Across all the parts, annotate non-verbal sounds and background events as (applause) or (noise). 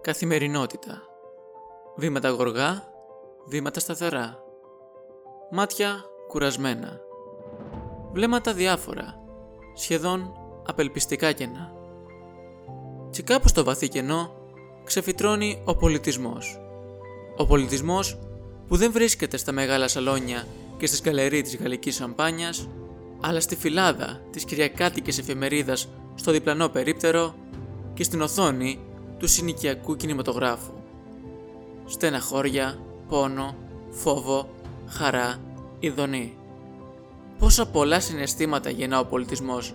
Καθημερινότητα. Βήματα γοργά, βήματα σταθερά. Μάτια κουρασμένα. Βλέμματα διάφορα, σχεδόν απελπιστικά κενά. Και κάπου στο βαθύ κενό ξεφυτρώνει ο πολιτισμός. Ο πολιτισμός που δεν βρίσκεται στα μεγάλα σαλόνια και στη σκαλερί της γαλλικής σαμπάνιας, αλλά στη φυλάδα της κυριακάτικης εφημερίδας στο διπλανό περίπτερο και στην οθόνη του συνοικιακού κινηματογράφου. Στεναχώρια, πόνο, φόβο, χαρά, ειδονή. Πόσα πολλά συναισθήματα γεννά ο πολιτισμός,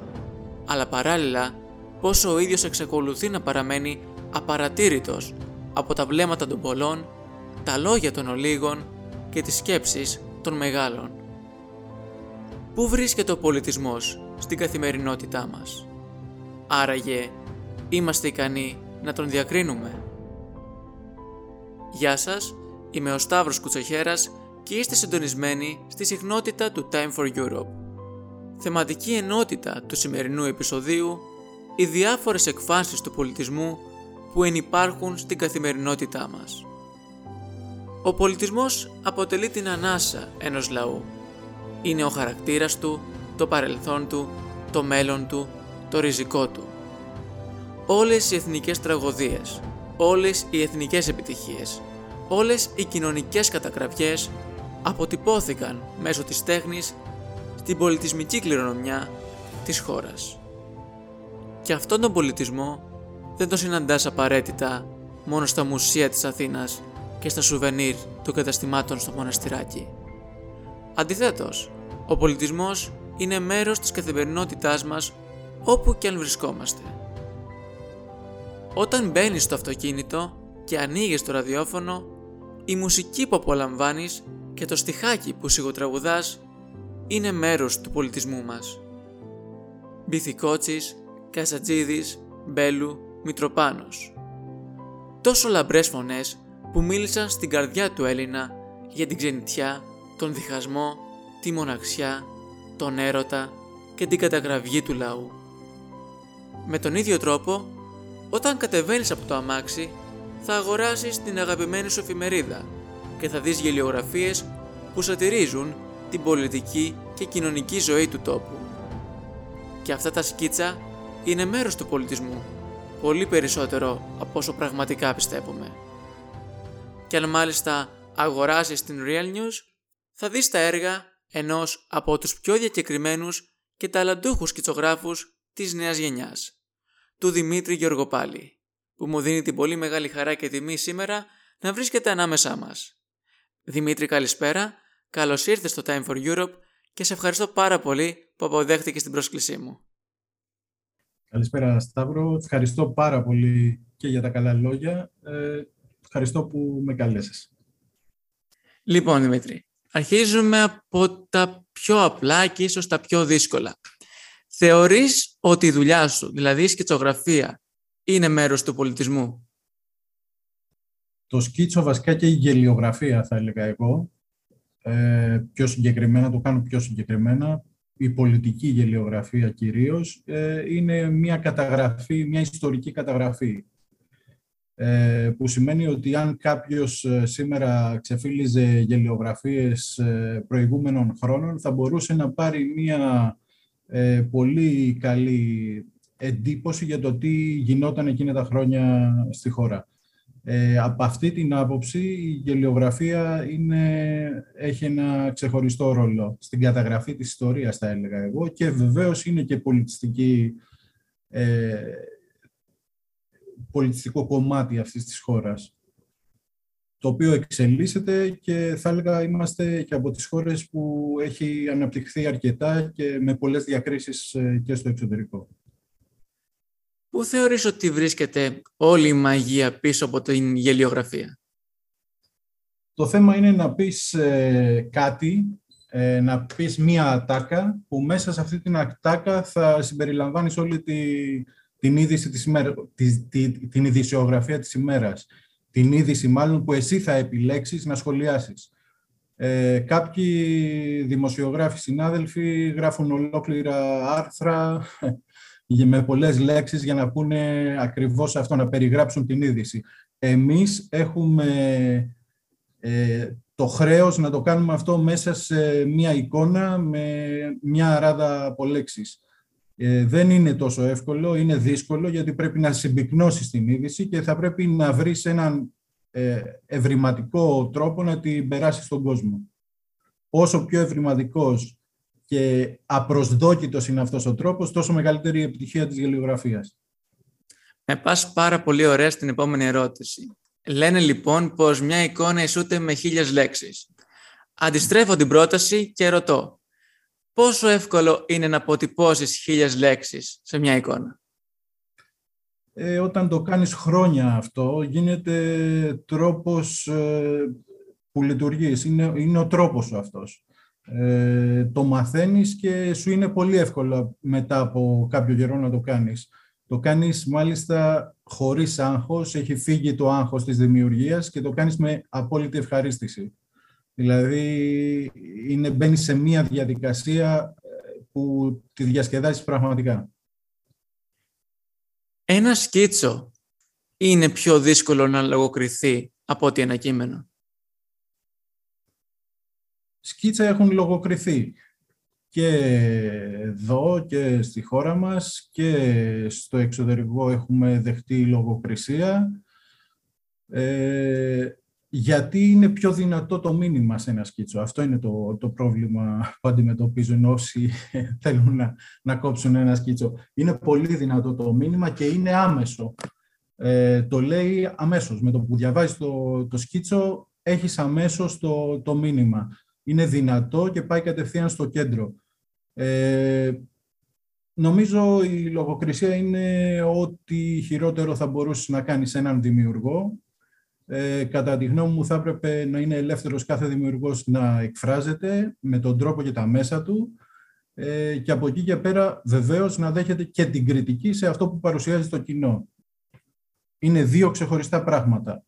αλλά παράλληλα πόσο ο ίδιος εξακολουθεί να παραμένει απαρατήρητος από τα βλέμματα των πολλών, τα λόγια των ολίγων και τις σκέψεις των μεγάλων. Πού βρίσκεται ο πολιτισμός στην καθημερινότητά μας; Άραγε, είμαστε ικανοί να τον διακρίνουμε. Γεια σας, είμαι ο Σταύρος Κουτσοχέρας και είστε συντονισμένοι στη συχνότητα του Time for Europe. Θεματική ενότητα του σημερινού επεισοδίου οι διάφορες εκφάνσεις του πολιτισμού που ενυπάρχουν στην καθημερινότητά μας. Ο πολιτισμός αποτελεί την ανάσα ενός λαού. Είναι ο χαρακτήρας του, το παρελθόν του, το μέλλον του, το ριζικό του. Όλες οι εθνικές τραγωδίες, όλες οι εθνικές επιτυχίες, όλες οι κοινωνικές κατακραυγές αποτυπώθηκαν μέσω της τέχνης στην πολιτισμική κληρονομιά της χώρας. Και αυτόν τον πολιτισμό δεν τον συναντάς απαραίτητα μόνο στα μουσεία της Αθήνας και στα σουβενίρ των καταστημάτων στο μοναστηράκι. Αντιθέτως, ο πολιτισμός είναι μέρος της καθημερινότητάς μας όπου και αν βρισκόμαστε. Όταν μπαίνεις στο αυτοκίνητο και ανοίγεις το ραδιόφωνο, η μουσική που απολαμβάνεις και το στιχάκι που σιγοτραγουδάς είναι μέρος του πολιτισμού μας. Μπιθικότσης, Κασατζίδης, Μπέλου, Μητροπάνος. Τόσο λαμπρές φωνές που μίλησαν στην καρδιά του Έλληνα για την ξενιτιά, τον διχασμό, τη μοναξιά, τον έρωτα και την καταγραφή του λαού. Με τον ίδιο τρόπο, όταν κατεβαίνεις από το αμάξι, θα αγοράσεις την αγαπημένη σου εφημερίδα και θα δεις γελιογραφίες που σατυρίζουν την πολιτική και κοινωνική ζωή του τόπου. Και αυτά τα σκίτσα είναι μέρος του πολιτισμού, πολύ περισσότερο από όσο πραγματικά πιστεύουμε. Και αν μάλιστα αγοράσεις την Real News, θα δεις τα έργα ενός από τους πιο διακεκριμένους και ταλαντούχους σκητσογράφους της νέας γενιάς, του Δημήτρη Γεωργοπάλη, που μου δίνει την πολύ μεγάλη χαρά και τιμή σήμερα να βρίσκεται ανάμεσά μας. Δημήτρη καλησπέρα, καλώς ήρθες στο Time for Europe και σε ευχαριστώ πάρα πολύ που αποδέχτηκες την πρόσκλησή μου. Καλησπέρα Σταύρο, ευχαριστώ πάρα πολύ και για τα καλά λόγια. Ε, ευχαριστώ που με καλέσες. Λοιπόν Δημήτρη, αρχίζουμε από τα πιο απλά και ίσως τα πιο δύσκολα. Θεωρείς ότι η δουλειά σου, δηλαδή η σκητσογραφία, είναι μέρος του πολιτισμού; Το σκίτσο βασικά και η γελιογραφία θα έλεγα εγώ. Ε, πιο συγκεκριμένα, το κάνω πιο συγκεκριμένα. Η πολιτική γελιογραφία κυρίως ε, είναι μια καταγραφή, μια ιστορική καταγραφή. Ε, που σημαίνει ότι αν κάποιος ε, σήμερα ξεφύλιζε γελιογραφίες ε, προηγούμενων χρόνων θα μπορούσε να πάρει μια πολύ καλή εντύπωση για το τι γινόταν εκείνα τα χρόνια στη χώρα. Ε, από αυτή την άποψη η γελιογραφία είναι, έχει ένα ξεχωριστό ρόλο στην καταγραφή της ιστορίας, θα έλεγα εγώ, και βεβαίως είναι και πολιτιστική, ε, πολιτιστικό κομμάτι αυτής της χώρας, το οποίο εξελίσσεται και θα έλεγα είμαστε και από τις χώρες που έχει αναπτυχθεί αρκετά και με πολλές διακρίσεις ε, και στο εξωτερικό. Πού θεωρείς ότι βρίσκεται όλη η μαγεία πίσω από την γελιογραφία; Το θέμα είναι να πεις ε, κάτι, ε, να πεις μία ατάκα, που μέσα σε αυτή την ατάκα θα συμπεριλαμβάνεις όλη τη, την είδηση της ημέρας, τη, την ειδησιογραφία της ημέρας. Την είδηση μάλλον που εσύ θα επιλέξεις να σχολιάσεις. Ε, κάποιοι δημοσιογράφοι συνάδελφοι γράφουν ολόκληρα άρθρα (laughs) με πολλές λέξεις για να πούνε ακριβώς αυτό, να περιγράψουν την είδηση. Εμείς έχουμε ε, το χρέος να το κάνουμε αυτό μέσα σε μια εικόνα με μια ράδα από λέξεις. Ε, δεν είναι τόσο εύκολο, είναι δύσκολο γιατί πρέπει να συμπυκνώσεις την είδηση και θα πρέπει να βρεις έναν ε, ευρηματικό τρόπο να την περάσεις στον κόσμο. Όσο πιο ευρηματικός και απροσδόκητος είναι αυτός ο τρόπος, τόσο μεγαλύτερη η επιτυχία της γελιογραφίας. Με πας πάρα πολύ ωραία στην επόμενη ερώτηση. Λένε λοιπόν πως μια εικόνα ισούται με χίλιες λέξεις. Αντιστρέφω την πρόταση και ρωτώ. Πόσο εύκολο είναι να αποτυπώσεις χίλιες λέξεις σε μια εικόνα; Ε, όταν το κάνεις χρόνια αυτό, γίνεται τρόπος ε, που λειτουργείς. Είναι, είναι ο τρόπος σου αυτός. Ε, το μαθαίνεις και σου είναι πολύ εύκολο μετά από κάποιο καιρό να το κάνεις. Το κάνεις μάλιστα χωρίς άγχος, έχει φύγει το άγχος της δημιουργίας και το κάνεις με απόλυτη ευχαρίστηση. Δηλαδή, είναι, μπαίνεις σε μία διαδικασία ε, που τη διασκεδάζεις πραγματικά. Ένα σκίτσο είναι πιο δύσκολο να λογοκριθεί από ότι ένα κείμενο. Σκίτσα έχουν λογοκριθεί και εδώ και στη χώρα μας και στο εξωτερικό έχουμε δεχτεί λογοκρισία ε, γιατί είναι πιο δυνατό το μήνυμα σε ένα σκίτσο. Αυτό είναι το, το πρόβλημα που αντιμετωπίζουν όσοι (laughs) θέλουν να, να κόψουν ένα σκίτσο. Είναι πολύ δυνατό το μήνυμα και είναι άμεσο. Ε, το λέει αμέσως. Με το που διαβάζεις το, το σκίτσο έχεις αμέσως το, το μήνυμα. Είναι δυνατό και πάει κατευθείαν στο κέντρο. Ε, νομίζω η λογοκρισία είναι ό,τι χειρότερο θα μπορούσες να κάνεις σε έναν δημιουργό. Ε, κατά τη γνώμη μου θα έπρεπε να είναι ελεύθερος κάθε δημιουργός να εκφράζεται με τον τρόπο και τα μέσα του ε, και από εκεί και πέρα βεβαίως να δέχεται και την κριτική σε αυτό που παρουσιάζει το κοινό. Είναι δύο ξεχωριστά πράγματα.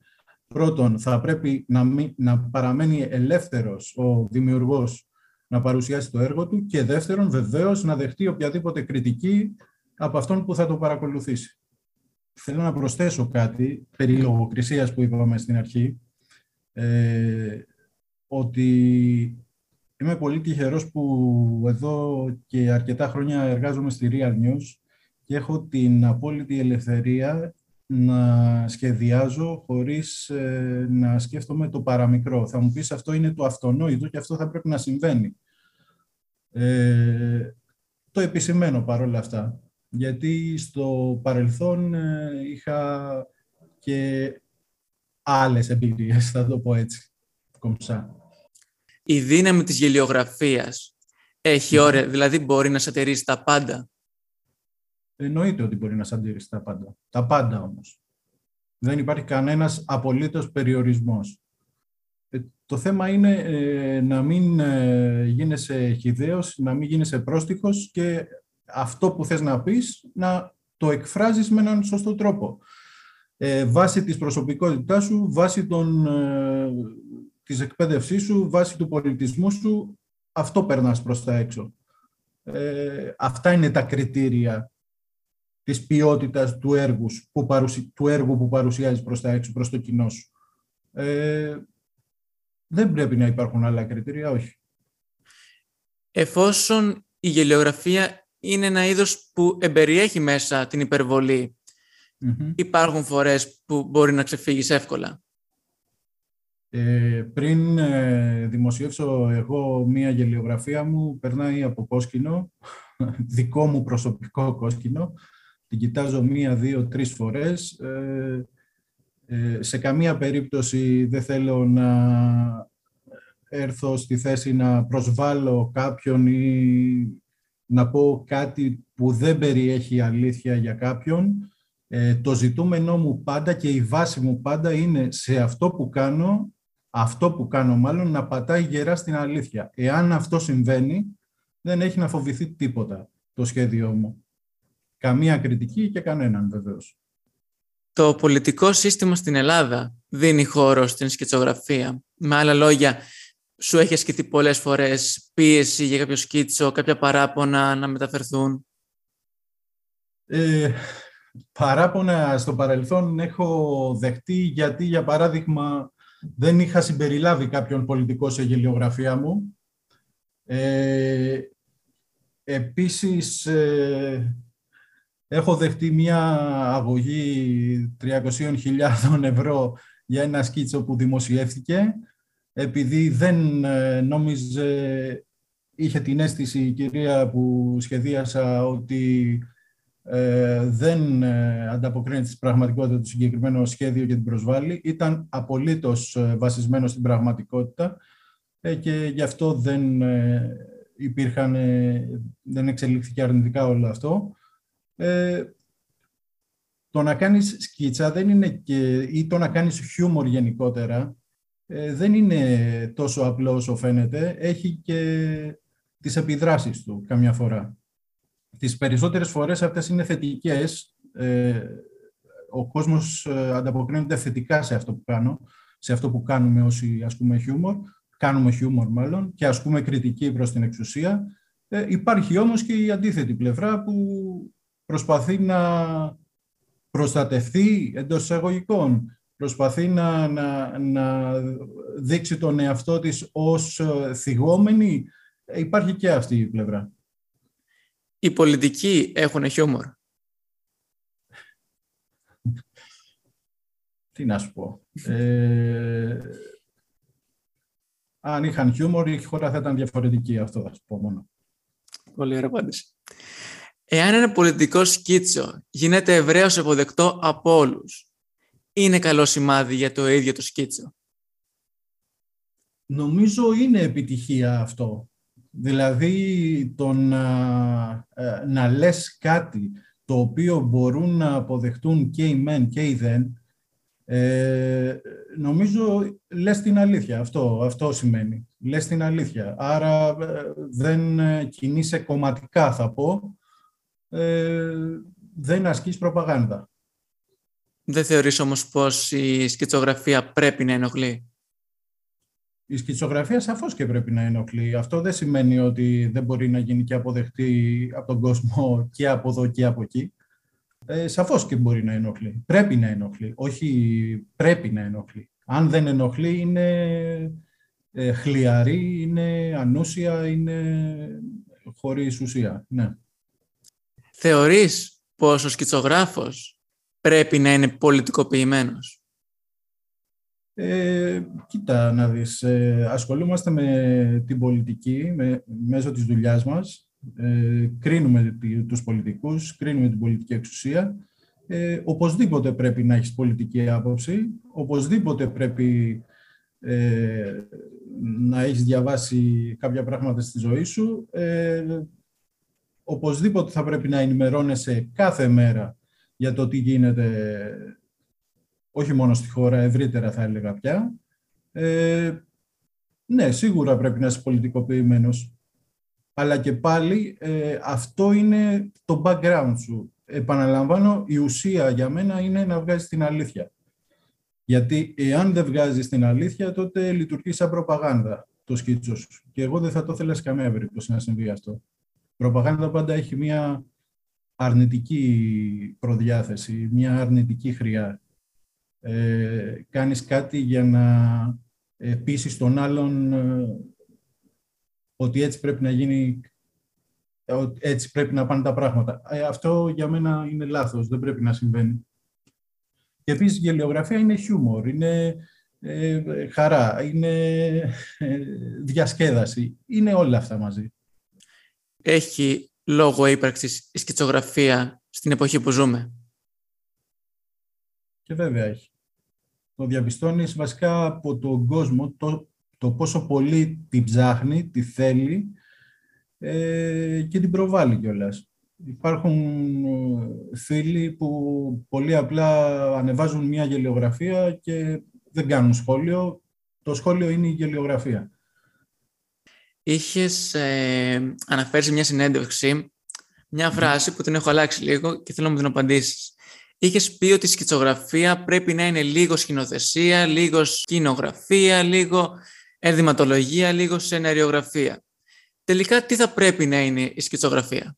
Πρώτον, θα πρέπει να, να παραμένει ελεύθερος ο δημιουργός να παρουσιάσει το έργο του και δεύτερον, βεβαίως, να δεχτεί οποιαδήποτε κριτική από αυτόν που θα το παρακολουθήσει. Θέλω να προσθέσω κάτι περί λογοκρισίας που είπαμε στην αρχή, ε, ότι είμαι πολύ τυχερός που εδώ και αρκετά χρόνια εργάζομαι στη Real News και έχω την απόλυτη ελευθερία να σχεδιάζω χωρίς ε, να σκέφτομαι το παραμικρό. Θα μου πεις αυτό είναι το αυτονόητο και αυτό θα πρέπει να συμβαίνει. Ε, το επισημαίνω παρόλα αυτά, γιατί στο παρελθόν ε, είχα και άλλες εμπειρίες, θα το πω έτσι, κομψά. Η δύναμη της γελιογραφίας έχει όρια, δηλαδή μπορεί να σατηρήσει τα πάντα; Εννοείται ότι μπορεί να σαντηρήσει τα πάντα. Τα πάντα όμως. Δεν υπάρχει κανένας απολύτως περιορισμός. Ε, το θέμα είναι ε, να μην ε, γίνεσαι χιδαίος, να μην γίνεσαι πρόστιχος και αυτό που θες να πεις να το εκφράζεις με έναν σωστό τρόπο. Ε, βάσει της προσωπικότητάς σου, βάσει των, ε, της εκπαίδευσής σου, βάσει του πολιτισμού σου, αυτό περνάς προς τα έξω. αυτά είναι τα κριτήρια της ποιότητας του έργου, που του έργου που παρουσιάζεις προς τα έξω, προς το κοινό σου. Ε, δεν πρέπει να υπάρχουν άλλα κριτήρια, όχι. Εφόσον η γελιογραφία είναι ένα είδος που εμπεριέχει μέσα την υπερβολη υπάρχουν φορές που μπορεί να ξεφύγεις εύκολα. Ε, πριν ε, δημοσιεύσω εγώ μία γελιογραφία μου, περνάει από κόσκινο, (laughs) δικό μου προσωπικό κόσκινο, την κοιτάζω μία, δύο, τρεις φορές. Ε, ε, σε καμία περίπτωση δεν θέλω να έρθω στη θέση να προσβάλλω κάποιον ή να πω κάτι που δεν περιέχει αλήθεια για κάποιον. Ε, το ζητούμενό μου πάντα και η βάση μου πάντα είναι σε αυτό που κάνω, αυτό που κάνω μάλλον, να πατάει γερά στην αλήθεια. Εάν αυτό συμβαίνει, δεν έχει να φοβηθεί τίποτα το σχέδιό μου. Καμία κριτική και κανέναν βεβαίως. Το πολιτικό σύστημα στην Ελλάδα δίνει χώρο στην σκητσογραφία. Με άλλα λόγια, σου έχεις ασκηθεί πολλές φορές πίεση για κάποιο σκίτσο, κάποια παράπονα να μεταφερθούν; Ε, παράπονα στο παρελθόν έχω δεχτεί γιατί, για παράδειγμα, δεν είχα συμπεριλάβει κάποιον πολιτικό σε γελιογραφία μου. Ε, επίσης, ε, έχω δεχτεί μια αγωγή 300.000 ευρώ για ένα σκίτσο που δημοσιεύθηκε, επειδή δεν ε, νόμιζε, είχε την αίσθηση η κυρία που σχεδίασα ότι ε, δεν ε, ανταποκρίνεται στην πραγματικότητα του συγκεκριμένου σχέδιο και την προσβάλλει. Ήταν απολύτως ε, βασισμένο στην πραγματικότητα ε, και γι' αυτό δεν υπήρχαν, δεν εξελίχθηκε αρνητικά όλο αυτό. το να κάνεις σκίτσα δεν είναι και, ή το να κάνεις χιούμορ γενικότερα δεν είναι τόσο απλό όσο φαίνεται. Έχει και τις επιδράσεις του καμιά φορά τις περισσότερες φορές αυτές είναι θετικές. Ε, ο κόσμος ε, ανταποκρίνεται θετικά σε αυτό που κάνω, σε αυτό που κάνουμε όσοι ασκούμε χιούμορ, κάνουμε χιούμορ μάλλον και ασκούμε κριτική προς την εξουσία. Ε, υπάρχει όμως και η αντίθετη πλευρά που προσπαθεί να προστατευτεί εντός εισαγωγικών, προσπαθεί να, να, να δείξει τον εαυτό της ως θυγόμενη. Υπάρχει και αυτή η πλευρά οι πολιτικοί έχουν χιούμορ. Τι να σου πω. Ε, αν είχαν χιούμορ, η χώρα θα ήταν διαφορετική. Αυτό θα σου πω μόνο. Πολύ ωραία απάντηση. Εάν ένα πολιτικό σκίτσο γίνεται ευρέως αποδεκτό από όλους, είναι καλό σημάδι για το ίδιο το σκίτσο. Νομίζω είναι επιτυχία αυτό. Δηλαδή, το να, ε, να λες κάτι το οποίο μπορούν να αποδεχτούν και οι μεν και οι δεν, ε, νομίζω λες την αλήθεια. Αυτό, αυτό σημαίνει. Λες την αλήθεια. Άρα ε, δεν κινείσαι κομματικά, θα πω. Ε, δεν ασκείς προπαγάνδα. Δεν θεωρείς όμως πως η σκητσογραφία πρέπει να ενοχλεί; Η σκητσογραφία σαφώς και πρέπει να ενοχλεί. Αυτό δεν σημαίνει ότι δεν μπορεί να γίνει και αποδεχτεί από τον κόσμο και από εδώ και από εκεί. Ε, σαφώς και μπορεί να ενοχλεί. Πρέπει να ενοχλεί. Όχι πρέπει να ενοχλεί. Αν δεν ενοχλεί είναι ε, χλιαρή, είναι ανούσια, είναι χωρίς ουσία. Ναι. Θεωρείς πως ο σκητσογράφος πρέπει να είναι πολιτικοποιημένος; Ε, κοίτα να δεις, ε, ασχολούμαστε με την πολιτική με, μέσω της δουλειάς μας. Ε, κρίνουμε τους πολιτικούς, κρίνουμε την πολιτική εξουσία. Ε, οπωσδήποτε πρέπει να έχεις πολιτική άποψη, οπωσδήποτε πρέπει ε, να έχεις διαβάσει κάποια πράγματα στη ζωή σου, ε, οπωσδήποτε θα πρέπει να ενημερώνεσαι κάθε μέρα για το τι γίνεται όχι μόνο στη χώρα, ευρύτερα θα έλεγα πια. Ε, ναι, σίγουρα πρέπει να είσαι πολιτικοποιημένος. Αλλά και πάλι ε, αυτό είναι το background σου. Επαναλαμβάνω, η ουσία για μένα είναι να βγάζεις την αλήθεια. Γιατί εάν δεν βγάζεις την αλήθεια, τότε λειτουργεί σαν προπαγάνδα το σκίτσο σου. Και εγώ δεν θα το ήθελα σε καμία περίπτωση να συμβεί αυτό. Η προπαγάνδα πάντα έχει μια αρνητική προδιάθεση, μια αρνητική χρειά ε, κάνεις κάτι για να πείσεις τον άλλον ε, ότι έτσι πρέπει να γίνει, έτσι πρέπει να πάνε τα πράγματα. Ε, αυτό για μένα είναι λάθος, δεν πρέπει να συμβαίνει. Και επίσης η γελιογραφία είναι χιούμορ, είναι ε, χαρά, είναι διασκέδαση, είναι όλα αυτά μαζί. Έχει λόγο ύπαρξης η σκητσογραφία στην εποχή που ζούμε. Και βέβαια έχει το διαπιστώνεις βασικά από τον κόσμο το, το πόσο πολύ την ψάχνει, τη θέλει ε, και την προβάλλει κιόλας. Υπάρχουν ε, φίλοι που πολύ απλά ανεβάζουν μια γελιογραφία και δεν κάνουν σχόλιο. Το σχόλιο είναι η γελιογραφία. Είχες ε, αναφέρεις σε μια συνέντευξη μια φράση που την έχω αλλάξει λίγο και θέλω να μου την απαντήσεις είχες πει ότι η σκητσογραφία πρέπει να είναι λίγο σκηνοθεσία, λίγο σκηνογραφία, λίγο ενδυματολογία, λίγο σεναριογραφία. Τελικά, τι θα πρέπει να είναι η σκητσογραφία;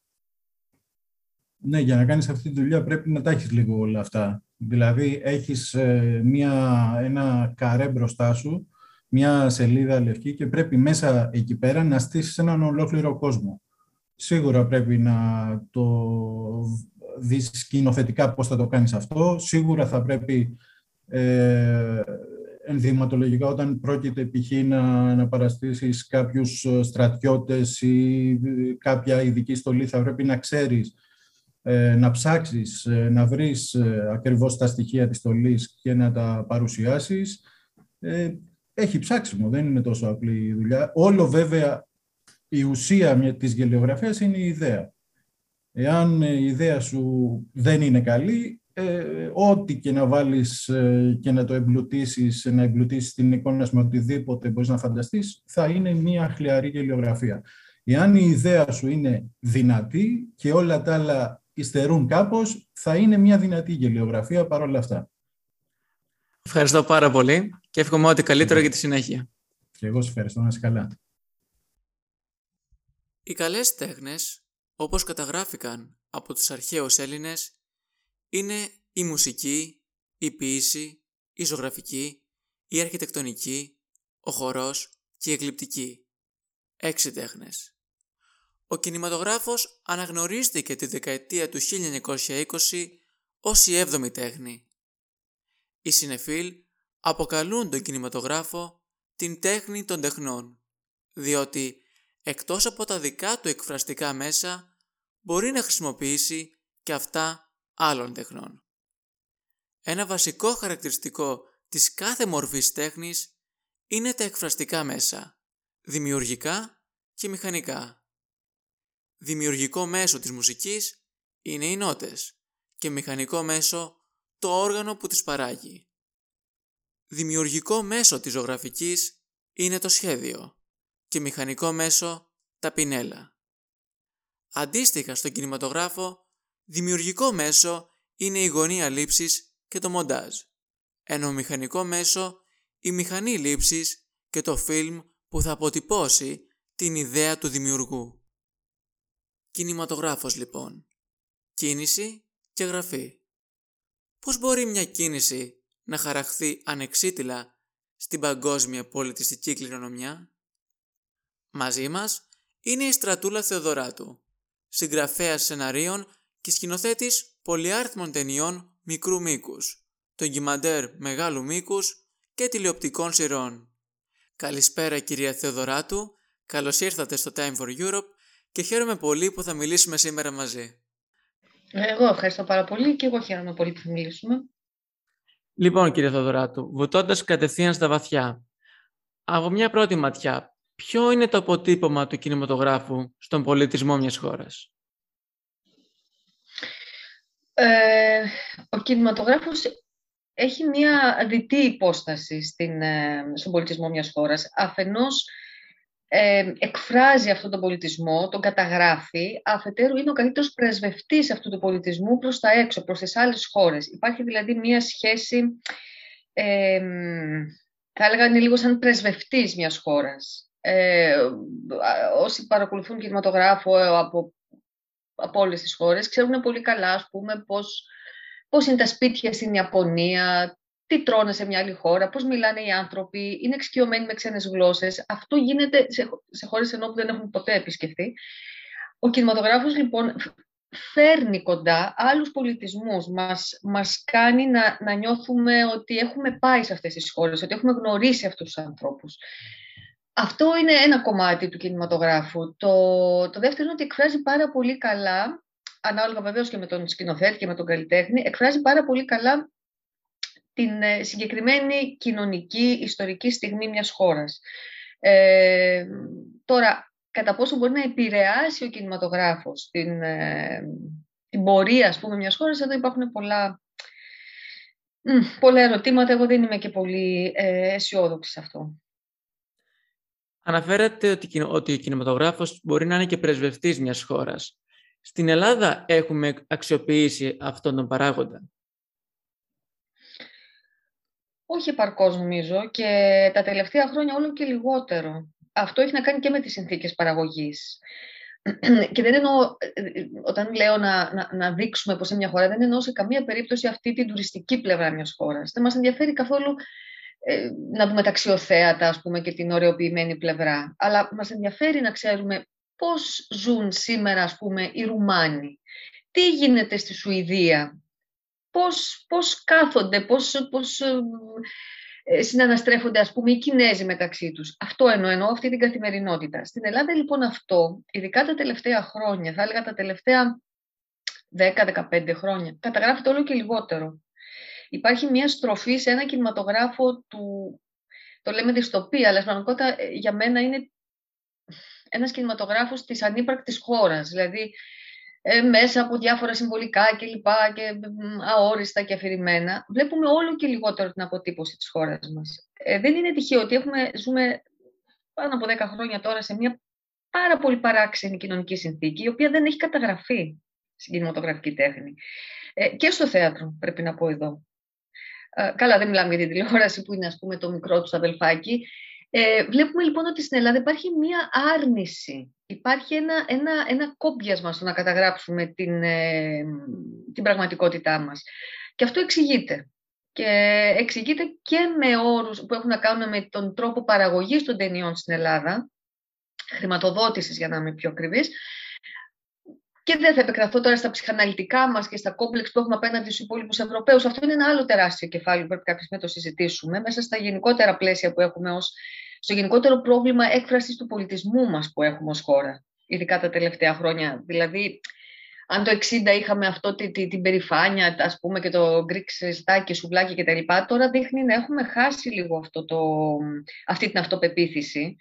Ναι, για να κάνεις αυτή τη δουλειά πρέπει να τα έχεις λίγο όλα αυτά. Δηλαδή, έχεις ε, μια, ένα καρέ μπροστά σου, μια σελίδα λευκή και πρέπει μέσα εκεί πέρα να στήσεις έναν ολόκληρο κόσμο. Σίγουρα πρέπει να το δεις σκηνοθετικά πώς θα το κάνεις αυτό. Σίγουρα θα πρέπει ε, ενδυματολογικά όταν πρόκειται π.χ. να, να παραστήσεις κάποιους στρατιώτες ή κάποια ειδική στολή θα πρέπει να ξέρεις ε, να ψάξεις, ε, να βρεις ε, ακριβώς τα στοιχεία της στολής και να τα παρουσιάσεις. Έχει ψάξιμο, δεν είναι τόσο απλή η δουλειά. Όλο βέβαια η ουσία της γελιογραφίας είναι η ιδέα. Εάν η ιδέα σου δεν είναι καλή, ό,τι και να βάλεις και να το εμπλουτίσεις, να εμπλουτίσεις την εικόνα σου με οτιδήποτε μπορείς να φανταστείς, θα είναι μια χλιαρή γελιογραφία. Εάν η ιδέα σου είναι δυνατή και όλα τα άλλα υστερούν κάπως, θα είναι μια δυνατή γελιογραφία παρόλα αυτά. Ευχαριστώ πάρα πολύ και εύχομαι ό,τι καλύτερο για τη συνέχεια. Και εγώ σας ευχαριστώ να είσαι καλά. Οι καλές τέχνες, όπως καταγράφηκαν από τους αρχαίους Έλληνες, είναι η μουσική, η ποίηση, η ζωγραφική, η αρχιτεκτονική, ο χορός και η εκλειπτική. Έξι τέχνες. Ο κινηματογράφος αναγνωρίστηκε τη δεκαετία του 1920 ως η έβδομη τέχνη. Οι συνεφίλ αποκαλούν τον κινηματογράφο την τέχνη των τεχνών, διότι εκτός από τα δικά του εκφραστικά μέσα μπορεί να χρησιμοποιήσει και αυτά άλλων τεχνών. Ένα βασικό χαρακτηριστικό της κάθε μορφής τέχνης είναι τα εκφραστικά μέσα, δημιουργικά και μηχανικά. Δημιουργικό μέσο της μουσικής είναι οι νότες και μηχανικό μέσο το όργανο που τις παράγει. Δημιουργικό μέσο της ζωγραφικής είναι το σχέδιο και μηχανικό μέσο τα πινέλα. Αντίστοιχα στον κινηματογράφο, δημιουργικό μέσο είναι η γωνία λήψης και το μοντάζ, ενώ μηχανικό μέσο η μηχανή λήψης και το φιλμ που θα αποτυπώσει την ιδέα του δημιουργού. Κινηματογράφος λοιπόν. Κίνηση και γραφή. Πώς μπορεί μια κίνηση να χαραχθεί ανεξίτηλα στην παγκόσμια πολιτιστική κληρονομιά; Μαζί μας είναι η Στρατούλα Θεοδωράτου, συγγραφέας σεναρίων και σκηνοθέτης πολυάριθμων ταινιών μικρού μήκους, των κυμαντέρ μεγάλου μήκους και τηλεοπτικών σειρών. Καλησπέρα κυρία Θεοδωράτου, καλώς ήρθατε στο Time for Europe και χαίρομαι πολύ που θα μιλήσουμε σήμερα μαζί. Εγώ ευχαριστώ πάρα πολύ και εγώ χαίρομαι πολύ που θα μιλήσουμε. Λοιπόν, κύριε Θοδωράτου, βουτώντας κατευθείαν στα βαθιά, από μια πρώτη ματιά, ποιο είναι το αποτύπωμα του κινηματογράφου στον πολιτισμό μιας χώρας; Ε, ο κινηματογράφος έχει μια αντιτή υπόσταση στην, ε, στον πολιτισμό μιας χώρας. Αφενός ε, εκφράζει αυτόν τον πολιτισμό, τον καταγράφει, αφετέρου είναι ο καλύτερος πρεσβευτής αυτού του πολιτισμού προς τα έξω, προς τις άλλες χώρες. Υπάρχει δηλαδή μία σχέση, ε, θα έλεγα είναι λίγο σαν πρεσβευτής μιας χώρας. Ε, όσοι παρακολουθούν κινηματογράφο από, από όλες τις χώρες ξέρουν πολύ καλά, ας πούμε, πώς, πώς είναι τα σπίτια στην Ιαπωνία, τι τρώνε σε μια άλλη χώρα, πώς μιλάνε οι άνθρωποι, είναι εξοικειωμένοι με ξένες γλώσσες. Αυτό γίνεται σε, σε χώρες ενώ που δεν έχουν ποτέ επισκεφθεί. Ο κινηματογράφος λοιπόν φέρνει κοντά άλλους πολιτισμούς, μας, μας κάνει να, να νιώθουμε ότι έχουμε πάει σε αυτές τις χώρες, ότι έχουμε γνωρίσει αυτούς τους ανθρώπους. Αυτό είναι ένα κομμάτι του κινηματογράφου. Το, το δεύτερο είναι ότι εκφράζει πάρα πολύ καλά, ανάλογα βεβαίως και με τον σκηνοθέτη και με τον καλλιτέχνη, εκφράζει πάρα πολύ καλά την ε, συγκεκριμένη κοινωνική, ιστορική στιγμή μιας χώρας. Ε, τώρα, κατά πόσο μπορεί να επηρεάσει ο κινηματογράφος την, ε, την πορεία, ας πούμε, μιας χώρας, εδώ υπάρχουν πολλά, πολλά ερωτήματα. Εγώ δεν είμαι και πολύ ε, αισιόδοξη σε αυτό. Αναφέρατε ότι, ότι ο κινηματογράφος μπορεί να είναι και πρεσβευτής μιας χώρας. Στην Ελλάδα έχουμε αξιοποιήσει αυτόν τον παράγοντα. Όχι επαρκώς νομίζω και τα τελευταία χρόνια όλο και λιγότερο. Αυτό έχει να κάνει και με τις συνθήκες παραγωγής. (clears throat) και δεν εννοώ, όταν λέω να, να, να δείξουμε πως είναι μια χώρα, δεν εννοώ σε καμία περίπτωση αυτή την τουριστική πλευρά μιας χώρας. Δεν μας ενδιαφέρει καθόλου ε, να δούμε τα αξιοθέατα, ας πούμε, και την ωρεοποιημένη πλευρά. Αλλά μας ενδιαφέρει να ξέρουμε πώς ζουν σήμερα, ας πούμε, οι Ρουμάνοι. Τι γίνεται στη Σουηδία; Πώς, πώς κάθονται, πώς, πώς ε, ε, συναναστρέφονται, ας πούμε, οι Κινέζοι μεταξύ τους. Αυτό εννοώ, εννοώ αυτή την καθημερινότητα. Στην Ελλάδα, λοιπόν, αυτό, ειδικά τα τελευταία χρόνια, θα έλεγα τα τελευταία 10-15 χρόνια, καταγράφεται όλο και λιγότερο υπάρχει μια στροφή σε ένα κινηματογράφο του, το λέμε δυστοπία, αλλά στην ε, για μένα είναι ένας κινηματογράφος της ανύπαρκτης χώρας, δηλαδή ε, μέσα από διάφορα συμβολικά και λοιπά και αόριστα και αφηρημένα, βλέπουμε όλο και λιγότερο την αποτύπωση της χώρας μας. Ε, δεν είναι τυχαίο ότι έχουμε, ζούμε πάνω από 10 χρόνια τώρα σε μια πάρα πολύ παράξενη κοινωνική συνθήκη, η οποία δεν έχει καταγραφεί στην κινηματογραφική τέχνη. Ε, και στο θέατρο, πρέπει να πω εδώ. Ε, καλά, δεν μιλάμε για την τηλεόραση που είναι ας πούμε το μικρό τους αδελφάκι. Ε, βλέπουμε λοιπόν ότι στην Ελλάδα υπάρχει μία άρνηση. Υπάρχει ένα, ένα, ένα κόμπιασμα στο να καταγράψουμε την, ε, την πραγματικότητά μας. Και αυτό εξηγείται. Και εξηγείται και με όρους που έχουν να κάνουν με τον τρόπο παραγωγής των ταινιών στην Ελλάδα, χρηματοδότησης για να είμαι πιο ακριβής, και δεν θα επεκταθώ τώρα στα ψυχαναλυτικά μας και στα κόμπλεξ που έχουμε απέναντι στους υπόλοιπους Ευρωπαίους. Αυτό είναι ένα άλλο τεράστιο κεφάλαιο που πρέπει κάποιος να το συζητήσουμε μέσα στα γενικότερα πλαίσια που έχουμε ως, στο γενικότερο πρόβλημα έκφρασης του πολιτισμού μας που έχουμε ως χώρα, ειδικά τα τελευταία χρόνια. Δηλαδή, αν το 60 είχαμε αυτό την, την, την περηφάνεια, ας πούμε, και το γκρίξ στάκι, σουβλάκι κτλ. Τώρα δείχνει να έχουμε χάσει λίγο αυτό το, αυτή την αυτοπεποίθηση.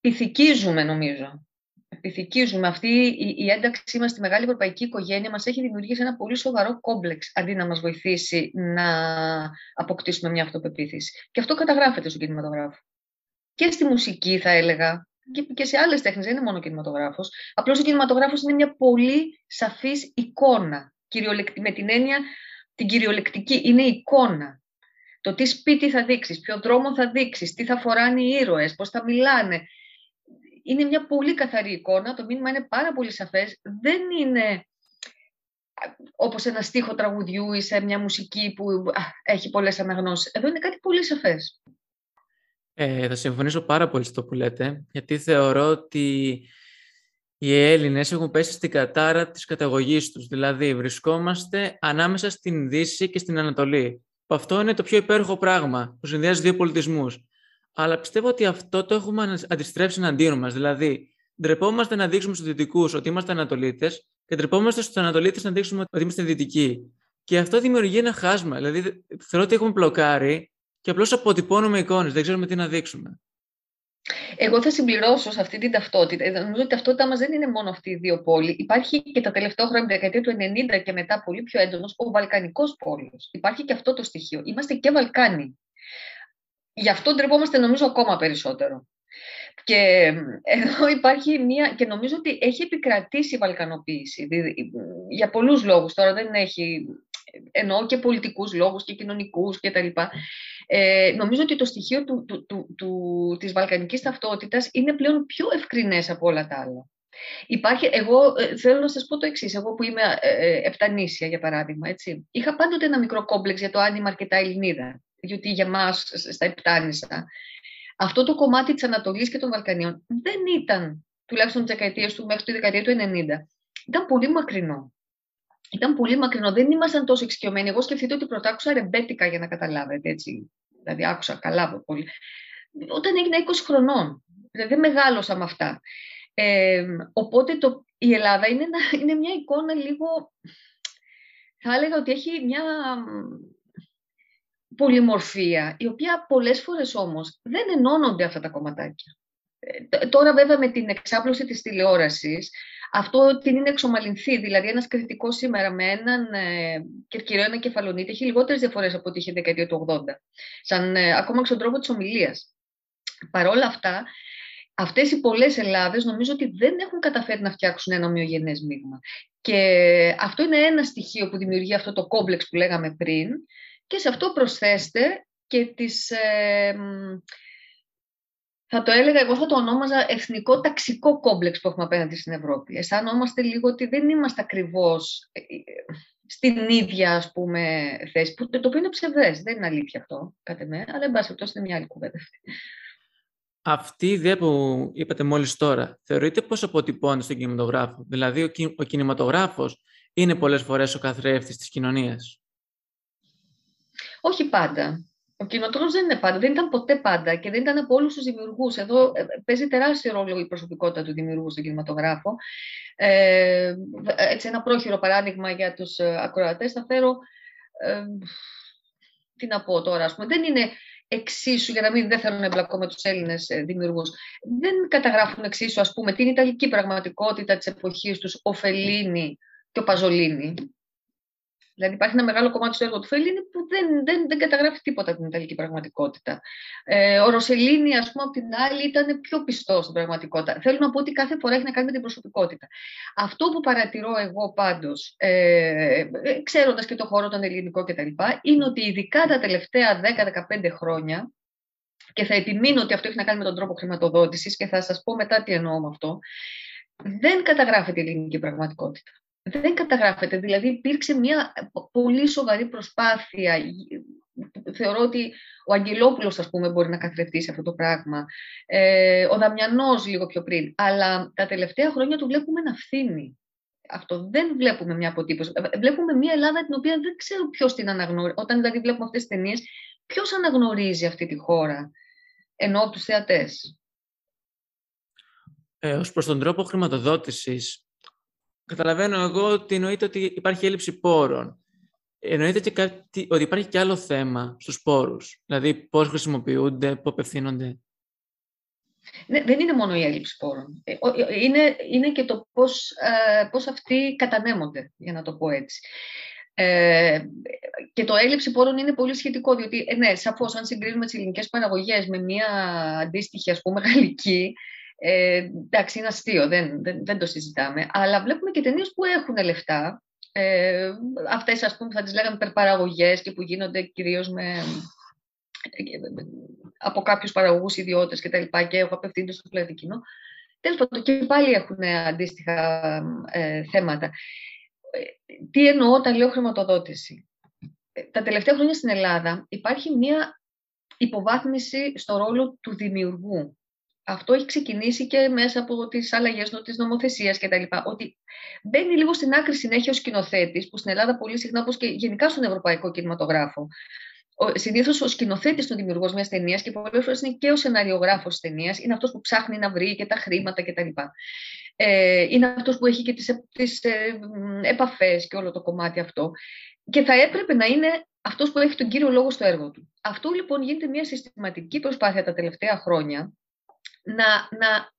Πυθικίζουμε, νομίζω επιθυκίζουμε. Αυτή η, ένταξή μας στη μεγάλη ευρωπαϊκή οικογένεια μας έχει δημιουργήσει ένα πολύ σοβαρό κόμπλεξ αντί να μας βοηθήσει να αποκτήσουμε μια αυτοπεποίθηση. Και αυτό καταγράφεται στο κινηματογράφο. Και στη μουσική θα έλεγα, και σε άλλες τέχνες, δεν είναι μόνο ο κινηματογράφος. Απλώς ο κινηματογράφος είναι μια πολύ σαφής εικόνα, με την έννοια την κυριολεκτική. Είναι εικόνα. Το τι σπίτι θα δείξεις, ποιο δρόμο θα δείξεις, τι θα φοράνε οι ήρωες, πώς θα μιλάνε είναι μια πολύ καθαρή εικόνα, το μήνυμα είναι πάρα πολύ σαφές, δεν είναι όπως ένα στίχο τραγουδιού ή σε μια μουσική που έχει πολλές αναγνώσεις. Εδώ είναι κάτι πολύ σαφές. Ε, θα συμφωνήσω πάρα πολύ στο που λέτε, γιατί θεωρώ ότι οι Έλληνες έχουν πέσει στην κατάρα της καταγωγής τους. Δηλαδή, βρισκόμαστε ανάμεσα στην Δύση και στην Ανατολή. Αυτό είναι το πιο υπέροχο πράγμα που συνδυάζει δύο πολιτισμούς. Αλλά πιστεύω ότι αυτό το έχουμε αντιστρέψει εναντίον μας. Δηλαδή, ντρεπόμαστε να δείξουμε στους Δυτικούς ότι είμαστε Ανατολίτες και ντρεπόμαστε στους Ανατολίτες να δείξουμε ότι είμαστε Δυτικοί. Και αυτό δημιουργεί ένα χάσμα. Δηλαδή, θεωρώ ότι έχουμε μπλοκάρει και απλώς αποτυπώνουμε εικόνες. Δεν ξέρουμε τι να δείξουμε. Εγώ θα συμπληρώσω σε αυτή την ταυτότητα. Ε, νομίζω ότι η ταυτότητά μας δεν είναι μόνο αυτή οι δύο πόλοι. Υπάρχει και τα τελευταία χρόνια, την δεκαετία του 90 και μετά, πολύ πιο έντονος, ο Βαλκανικός πόλος. Υπάρχει και αυτό το στοιχείο. Είμαστε και Βαλκάνοι. Γι' αυτό ντρεπόμαστε νομίζω ακόμα περισσότερο. Και εδώ υπάρχει μία, και νομίζω ότι έχει επικρατήσει η βαλκανοποίηση, για πολλούς λόγους, τώρα δεν έχει, εννοώ και πολιτικούς λόγους και κοινωνικούς και τα λοιπά. Ε, νομίζω ότι το στοιχείο του, του, του, του, της βαλκανικής ταυτότητας είναι πλέον πιο ευκρινές από όλα τα άλλα. Υπάρχει, εγώ ε, θέλω να σας πω το εξής, εγώ που είμαι ε, ε, επτανήσια για παράδειγμα, έτσι. είχα πάντοτε ένα μικρό κόμπλεξ για το αν είμαι αρκετά Ελληνίδα γιατί για μας στα Επτάνησα, αυτό το κομμάτι της Ανατολής και των Βαλκανίων δεν ήταν, τουλάχιστον τις δεκαετίες του μέχρι τη δεκαετία του 90, ήταν πολύ μακρινό. Ήταν πολύ μακρινό, δεν ήμασταν τόσο εξοικειωμένοι. Εγώ σκεφτείτε ότι πρωτάκουσα ρεμπέτικα για να καταλάβετε, έτσι. Δηλαδή άκουσα καλά πολύ. Όταν έγινα 20 χρονών, δηλαδή δεν μεγάλωσα με αυτά. Ε, οπότε το, η Ελλάδα είναι, είναι μια εικόνα λίγο, θα έλεγα ότι έχει μια πολυμορφία, η οποία πολλές φορές όμως δεν ενώνονται αυτά τα κομματάκια. Ε, τώρα βέβαια με την εξάπλωση της τηλεόρασης, αυτό την είναι εξομαλυνθεί, δηλαδή ένας κριτικός σήμερα με έναν ε, κερκυραίο ένα κεφαλονίτη έχει λιγότερες διαφορές από ό,τι είχε δεκαετία του 80, σαν, ε, ακόμα και στον τρόπο της ομιλίας. Παρ' όλα αυτά, αυτές οι πολλές Ελλάδες νομίζω ότι δεν έχουν καταφέρει να φτιάξουν ένα ομοιογενές μείγμα. Και αυτό είναι ένα στοιχείο που δημιουργεί αυτό το κόμπλεξ που λέγαμε πριν, και σε αυτό προσθέστε και τις, ε, θα το έλεγα, εγώ θα το ονόμαζα εθνικό ταξικό κόμπλεξ που έχουμε απέναντι στην Ευρώπη. Αισθάνομαστε λίγο ότι δεν είμαστε ακριβώς ε, στην ίδια ας πούμε, θέση, που, το οποίο είναι ψευδές, δεν είναι αλήθεια αυτό, κατά με, αλλά εν πάση είναι μια άλλη κουβέντα αυτή η ιδέα που είπατε μόλις τώρα, θεωρείτε πώς αποτυπώνεται στον κινηματογράφο; Δηλαδή, ο, ο κινηματογράφος είναι πολλές φορές ο καθρέφτης της κοινωνίας; Όχι πάντα. Ο κινηματογράφος δεν είναι πάντα, δεν ήταν ποτέ πάντα και δεν ήταν από όλους τους δημιουργούς. Εδώ ε, παίζει τεράστιο ρόλο η προσωπικότητα του δημιουργού στον κινηματογράφο. Ε, έτσι ένα πρόχειρο παράδειγμα για τους ε, ακροατές θα φέρω... Ε, τι να πω τώρα, ας πούμε, δεν είναι εξίσου, για να μην δεν θέλω να εμπλακώ με τους Έλληνες ε, δημιουργούς, δεν καταγράφουν εξίσου, ας πούμε, την Ιταλική πραγματικότητα της εποχής τους, ο Φελίνη και ο Παζολίνη. Δηλαδή υπάρχει ένα μεγάλο κομμάτι στο έργο του Φελίνη που δεν, δεν, δεν καταγράφει τίποτα την Ιταλική πραγματικότητα. Ε, ο Ροσελίνη, ας πούμε, από την άλλη ήταν πιο πιστό στην πραγματικότητα. Θέλω να πω ότι κάθε φορά έχει να κάνει με την προσωπικότητα. Αυτό που παρατηρώ εγώ πάντως, ε, ε ξέροντας και το χώρο τον ελληνικό κτλ., είναι ότι ειδικά τα τελευταία 10-15 χρόνια, και θα επιμείνω ότι αυτό έχει να κάνει με τον τρόπο χρηματοδότησης και θα σας πω μετά τι εννοώ με αυτό, δεν καταγράφεται η ελληνική πραγματικότητα δεν καταγράφεται. Δηλαδή υπήρξε μια πολύ σοβαρή προσπάθεια. Θεωρώ ότι ο Αγγελόπουλος, ας πούμε, μπορεί να καθρεφτεί σε αυτό το πράγμα. Ε, ο Δαμιανός λίγο πιο πριν. Αλλά τα τελευταία χρόνια του βλέπουμε να φθήνει. Αυτό δεν βλέπουμε μια αποτύπωση. Ε, βλέπουμε μια Ελλάδα την οποία δεν ξέρω ποιος την αναγνωρίζει. Όταν δηλαδή βλέπουμε αυτές τις ταινίες, ποιος αναγνωρίζει αυτή τη χώρα, ενώ τους θεατές; Ε, ως προς τον τρόπο χρηματοδότησης, Καταλαβαίνω εγώ ότι εννοείται ότι υπάρχει έλλειψη πόρων. Εννοείται και κάτι, ότι υπάρχει και άλλο θέμα στους πόρους. Δηλαδή πώς χρησιμοποιούνται, πώς απευθύνονται. Ναι, δεν είναι μόνο η έλλειψη πόρων. Ε, ε, είναι, είναι και το πώς, ε, πώς αυτοί κατανέμονται, για να το πω έτσι. Ε, και το έλλειψη πόρων είναι πολύ σχετικό, διότι, ε, ναι, σαφώς, αν συγκρίνουμε τις ελληνικές παραγωγές με μια αντίστοιχη, ας πούμε, γαλλική, ε, εντάξει, είναι αστείο, δεν, δεν, δεν το συζητάμε. Αλλά βλέπουμε και ταινίες που έχουν λεφτά. Ε, αυτές, ας πούμε, θα τις λέγαμε υπερπαραγωγές και που γίνονται κυρίως με, από κάποιους παραγωγούς ιδιώτες και τα λοιπά και έχω απευθύνει στο πλέον κοινό. Τέλος πάντων, και πάλι έχουν αντίστοιχα ε, θέματα. Ε, τι εννοώ όταν λέω χρηματοδότηση. Ε, τα τελευταία χρόνια στην Ελλάδα υπάρχει μια υποβάθμιση στο ρόλο του δημιουργού αυτό έχει ξεκινήσει και μέσα από τις αλλαγές της νομοθεσίας κτλ. Ότι μπαίνει λίγο στην άκρη συνέχεια ο σκηνοθέτης, που στην Ελλάδα πολύ συχνά, όπως και γενικά στον ευρωπαϊκό κινηματογράφο, συνήθως ο σκηνοθέτης του δημιουργός μιας ταινίας και πολλές φορές είναι και ο σεναριογράφος της ταινίας, είναι αυτός που ψάχνει να βρει και τα χρήματα κτλ. Ε, είναι αυτός που έχει και τις τις, ε, επαφές και όλο το κομμάτι αυτό. Και θα έπρεπε να είναι αυτός που έχει τον κύριο λόγο στο έργο του. Αυτό λοιπόν γίνεται μια συστηματική προσπάθεια τα τελευταία χρόνια να, να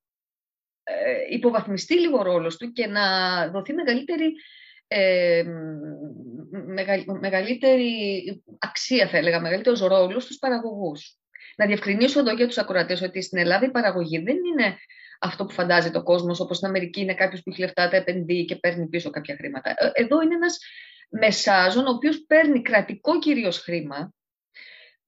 ε, υποβαθμιστεί λίγο ο ρόλος του και να δοθεί μεγαλύτερη, ε, μεγαλύτερη αξία, θα έλεγα, μεγαλύτερος ρόλος στους παραγωγούς. Να διευκρινίσω εδώ για τους ακροατές ότι στην Ελλάδα η παραγωγή δεν είναι αυτό που φαντάζεται ο κόσμος, όπως στην Αμερική είναι κάποιος που έχει λεφτά, τα επενδύει και παίρνει πίσω κάποια χρήματα. Ε, εδώ είναι ένας μεσάζων, ο οποίος παίρνει κρατικό κυρίως χρήμα,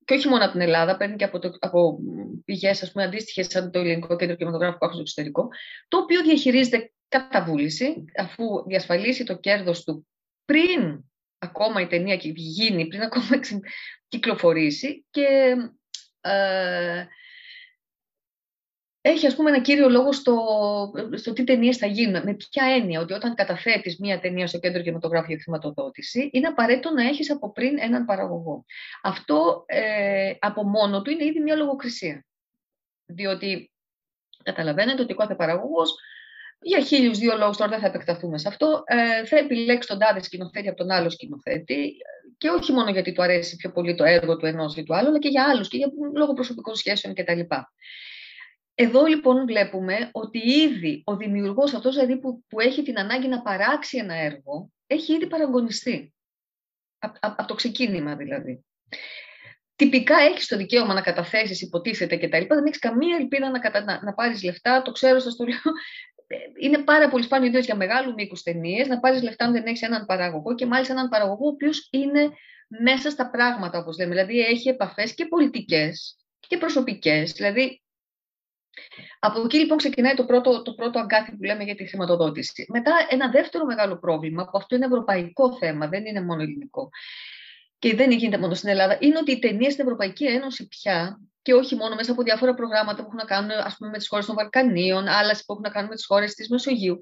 και όχι μόνο από την Ελλάδα, παίρνει και από, το, από πηγές αντίστοιχες σαν το Ελληνικό Κέντρο Κινηματογράφου που έχω στο εξωτερικό, το οποίο διαχειρίζεται κατά βούληση, αφού διασφαλίσει το κέρδος του πριν ακόμα η ταινία γίνει, πριν ακόμα κυκλοφορήσει και ε, έχει ας πούμε ένα κύριο λόγο στο, στο τι ταινίες θα γίνουν. Με ποια έννοια ότι όταν καταθέτεις μία ταινία στο κέντρο κινηματογράφου για χρηματοδότηση, είναι απαραίτητο να έχεις από πριν έναν παραγωγό. Αυτό ε, από μόνο του είναι ήδη μια λογοκρισία. Διότι καταλαβαίνετε ότι ο κάθε παραγωγός για χίλιους δύο λόγους, τώρα δεν θα επεκταθούμε σε αυτό, ε, θα επιλέξει τον τάδε σκηνοθέτη από τον άλλο σκηνοθέτη. Και όχι μόνο γιατί του αρέσει πιο πολύ το έργο του ενός ή του άλλου, αλλά και για άλλους και για λόγω προσωπικών σχέσεων κτλ. Εδώ λοιπόν βλέπουμε ότι ήδη ο δημιουργός, αυτός δηλαδή που, που έχει την ανάγκη να παράξει ένα έργο, έχει ήδη παραγωνιστεί. Από το ξεκίνημα δηλαδή. Τυπικά έχεις το δικαίωμα να καταθέσεις, υποτίθεται κτλ. Δεν έχεις καμία ελπίδα να, κατα... να, να πάρεις λεφτά. Το ξέρω, σας το λέω. Είναι πάρα πολύ σπάνιο, ιδίως για μεγάλους μήκους ταινίες, να πάρεις λεφτά αν δεν έχεις έναν παραγωγό και μάλιστα έναν παραγωγό ο οποίος είναι μέσα στα πράγματα, όπως λέμε. Δηλαδή έχει επαφές και πολιτικές και προσωπικές. Δηλαδή Από εκεί λοιπόν ξεκινάει το πρώτο, το πρώτο αγκάθι που λέμε για τη χρηματοδότηση. Μετά ένα δεύτερο μεγάλο πρόβλημα, που αυτό είναι ευρωπαϊκό θέμα, δεν είναι μόνο ελληνικό, και δεν γίνεται μόνο στην Ελλάδα, είναι ότι οι ταινίες στην Ευρωπαϊκή Ένωση πια και όχι μόνο μέσα από διάφορα προγράμματα που έχουν να κάνουν ας πούμε, με τις χώρες των Βαλκανίων, άλλα που έχουν να κάνουν με τις χώρες της Μεσογείου.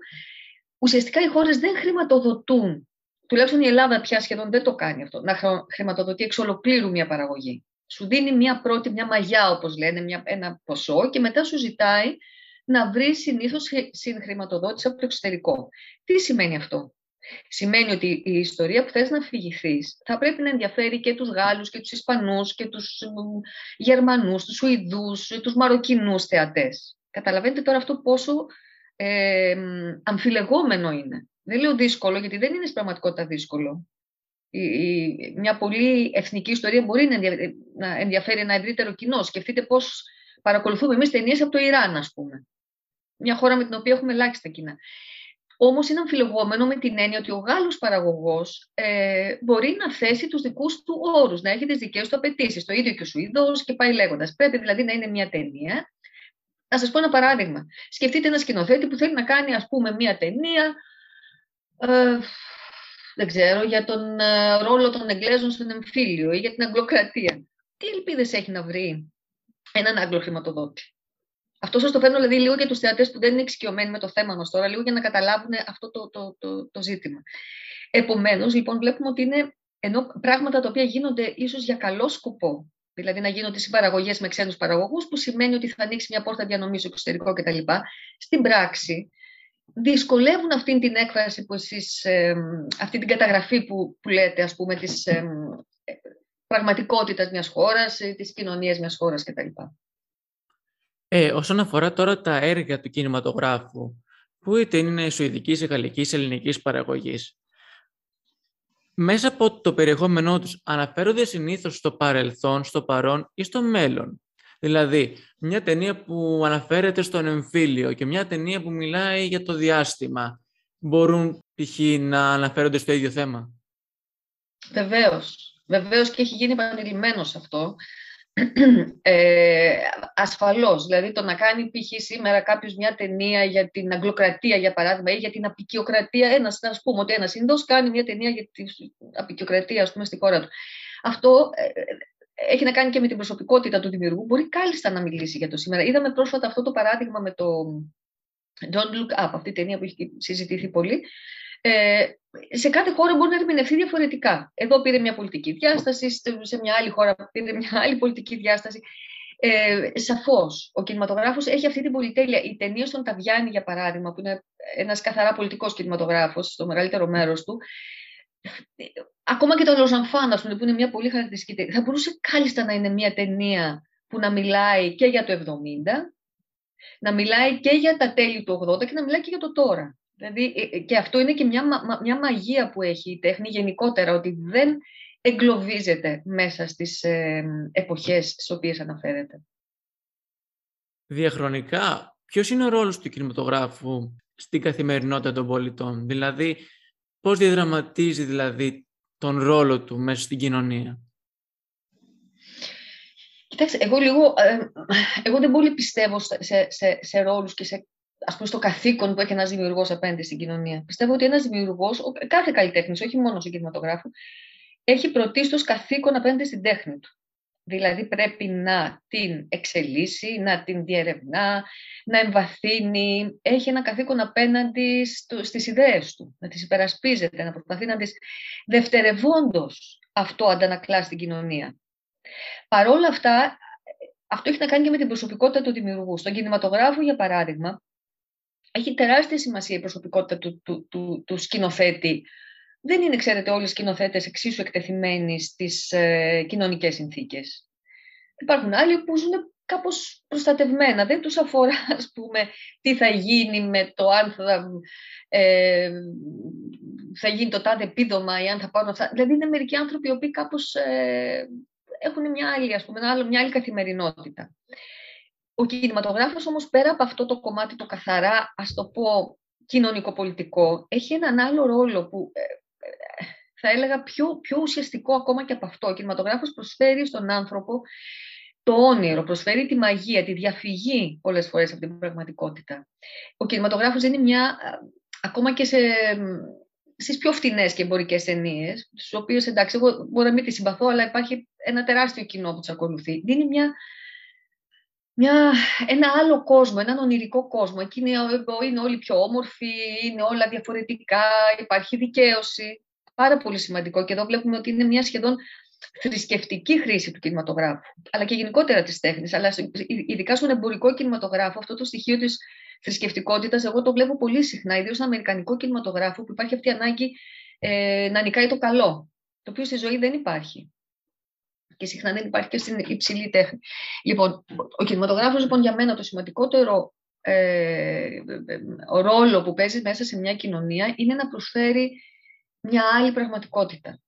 Ουσιαστικά οι χώρες δεν χρηματοδοτούν, τουλάχιστον η Ελλάδα πια σχεδόν δεν το κάνει αυτό, να χρηματοδοτεί εξ ολοκλήρου μια παραγωγή. Σου δίνει μια πρώτη, μια μαγιά, όπως λένε, μια, ένα ποσό και μετά σου ζητάει να βρεις συνήθως συγχρηματοδότηση από το εξωτερικό. Τι σημαίνει αυτό; Σημαίνει ότι η ιστορία που θες να αφηγηθείς θα πρέπει να ενδιαφέρει και τους Γάλλους και τους Ισπανούς και τους Γερμανούς, τους Σουηδούς, τους Μαροκινούς θεατές. Καταλαβαίνετε τώρα αυτό πόσο ε, αμφιλεγόμενο είναι. Δεν λέω δύσκολο, γιατί δεν είναι στην πραγματικότητα δύσκολο. Η, η, μια πολύ εθνική ιστορία μπορεί να, να ενδιαφέρει ένα ευρύτερο κοινό. Σκεφτείτε πώς παρακολουθούμε εμείς ταινίες από το Ιράν, ας πούμε. Μια χώρα με την οποία έχουμε ελάχιστα κοινά. Όμως είναι αμφιλεγόμενο με την έννοια ότι ο Γάλλος παραγωγός ε, μπορεί να θέσει τους δικούς του όρους, να έχει τις δικές του απαιτήσεις. Το ίδιο και ο Σουηδός και πάει λέγοντας. Πρέπει δηλαδή να είναι μια ταινία. Να σας πω ένα παράδειγμα. Σκεφτείτε ένα σκηνοθέτη που θέλει να κάνει, ας πούμε, μια ταινία. Ε, δεν ξέρω, για τον ε, ρόλο των Εγγλέζων στον εμφύλιο ή για την Αγγλοκρατία. Τι ελπίδες έχει να βρει έναν Άγγλο χρηματοδότη; Αυτό σας το φέρνω δηλαδή λίγο για τους θεατές που δεν είναι εξοικειωμένοι με το θέμα μας τώρα, λίγο για να καταλάβουν αυτό το, το, το, το ζήτημα. Επομένως, λοιπόν, βλέπουμε ότι είναι ενώ πράγματα τα οποία γίνονται ίσως για καλό σκοπό, δηλαδή να γίνονται συμπαραγωγές με ξένους παραγωγούς, που σημαίνει ότι θα ανοίξει μια πόρτα διανομής στο εξωτερικό κτλ. Στην πράξη, δυσκολεύουν αυτή την έκφραση που εσείς, ε, αυτή την καταγραφή που, που λέτε, ας πούμε, της ε, πραγματικότητας μιας χώρας, ε, της κοινωνίας μιας χώρας κτλ. Ε, όσον αφορά τώρα τα έργα του κινηματογράφου, που είτε είναι σουηδικής, γαλλικής, ελληνικής παραγωγής, μέσα από το περιεχόμενό τους αναφέρονται συνήθως στο παρελθόν, στο παρόν ή στο μέλλον; Δηλαδή, μια ταινία που αναφέρεται στον εμφύλιο και μια ταινία που μιλάει για το διάστημα, μπορούν π.χ. να αναφέρονται στο ίδιο θέμα; Βεβαίως. Βεβαίως και έχει γίνει επανειλημμένος αυτό ε, ασφαλώς, δηλαδή το να κάνει π.χ. σήμερα κάποιος μια ταινία για την αγγλοκρατία για παράδειγμα ή για την απεικιοκρατία, ένας, να πούμε ότι ένας Ινδός κάνει μια ταινία για την απεικιοκρατία ας πούμε στη χώρα του. Αυτό ε, έχει να κάνει και με την προσωπικότητα του δημιουργού, μπορεί κάλλιστα να μιλήσει για το σήμερα. Είδαμε πρόσφατα αυτό το παράδειγμα με το Don't Look Up, αυτή η ταινία που έχει συζητηθεί πολύ, ε, σε κάθε χώρα μπορεί να ερμηνευτεί διαφορετικά. Εδώ πήρε μια πολιτική διάσταση, σε μια άλλη χώρα πήρε μια άλλη πολιτική διάσταση. Ε, Σαφώς, ο κινηματογράφος έχει αυτή την πολυτέλεια. Οι ταινίε των Ταβιάννη, για παράδειγμα, που είναι ένας καθαρά πολιτικός κινηματογράφος, στο μεγαλύτερο μέρος του, ακόμα και το Λοζανφάν, που είναι μια πολύ χαρακτηριστική ταινία, θα μπορούσε κάλλιστα να είναι μια ταινία που να μιλάει και για το 70, να μιλάει και για τα τέλη του 80 και να μιλάει και για το τώρα. Δηλαδή, ε, ε, και αυτό είναι και μια, μια μαγεία που έχει η τέχνη γενικότερα, ότι δεν εγκλωβίζεται μέσα στις ε, εποχές στις οποίες αναφέρεται. Διαχρονικά, ποιος είναι ο ρόλος του κινηματογράφου στην καθημερινότητα των πολιτών, δηλαδή πώς διαδραματίζει δηλαδή τον ρόλο του μέσα στην κοινωνία; Κοιτάξτε, εγώ λίγο, ε, εγώ δεν πολύ πιστεύω σε, σε, σε ρόλους και σε ας πούμε, στο καθήκον που έχει ένας δημιουργός απέναντι στην κοινωνία. Πιστεύω ότι ένας δημιουργός, κάθε καλλιτέχνης, όχι μόνο στον κινηματογράφο, έχει πρωτίστως καθήκον απέναντι στην τέχνη του. Δηλαδή πρέπει να την εξελίσσει, να την διερευνά, να εμβαθύνει. Έχει ένα καθήκον απέναντι στο, στις ιδέες του, να τις υπερασπίζεται, να προσπαθεί να τις δευτερευόντως αυτό αντανακλά στην κοινωνία. Παρόλα αυτά, αυτό έχει να κάνει και με την προσωπικότητα του δημιουργού. Στον κινηματογράφο, για παράδειγμα, έχει τεράστια σημασία η προσωπικότητα του, του, του, του σκηνοθέτη. Δεν είναι, ξέρετε, όλοι οι σκηνοθέτες εξίσου εκτεθειμένοι στις ε, κοινωνικές συνθήκες. Υπάρχουν άλλοι που ζουν κάπως προστατευμένα. Δεν τους αφορά, (laughs) ας πούμε, τι θα γίνει με το αν θα, ε, θα γίνει το τάδε επίδομα ή αν θα πάρουν αυτά. Δηλαδή είναι μερικοί άνθρωποι οι οποίοι κάπως ε, έχουν μια άλλη, ας πούμε, μια άλλη καθημερινότητα. Ο κινηματογράφος όμως πέρα από αυτό το κομμάτι το καθαρά, ας το πω, κοινωνικοπολιτικό, έχει έναν άλλο ρόλο που ε, ε, θα έλεγα πιο, πιο ουσιαστικό ακόμα και από αυτό. Ο κινηματογράφος προσφέρει στον άνθρωπο το όνειρο, προσφέρει τη μαγεία, τη διαφυγή πολλές φορές από την πραγματικότητα. Ο κινηματογράφος είναι μια, ακόμα και σε, στις πιο φτηνές και εμπορικές ταινίες, τις οποίες εντάξει, εγώ μπορώ να μην τις συμπαθώ, αλλά υπάρχει ένα τεράστιο κοινό που τις ακολουθεί. Δίνει μια, μια, ένα άλλο κόσμο, έναν ονειρικό κόσμο. Εκεί είναι, είναι όλοι πιο όμορφοι, είναι όλα διαφορετικά, υπάρχει δικαίωση. Πάρα πολύ σημαντικό και εδώ βλέπουμε ότι είναι μια σχεδόν θρησκευτική χρήση του κινηματογράφου, αλλά και γενικότερα της τέχνης. Αλλά ειδικά στον εμπορικό κινηματογράφο, αυτό το στοιχείο της θρησκευτικότητας, εγώ το βλέπω πολύ συχνά, ιδίως στον αμερικανικό κινηματογράφο, που υπάρχει αυτή η ανάγκη ε, να νικάει το καλό, το οποίο στη ζωή δεν υπάρχει. Και συχνά δεν υπάρχει και στην υψηλή τέχνη. Λοιπόν, ο κινηματογράφος λοιπόν για μένα το σημαντικότερο ε, ρόλο που παίζει μέσα σε μια κοινωνία είναι να προσφέρει μια άλλη πραγματικότητα.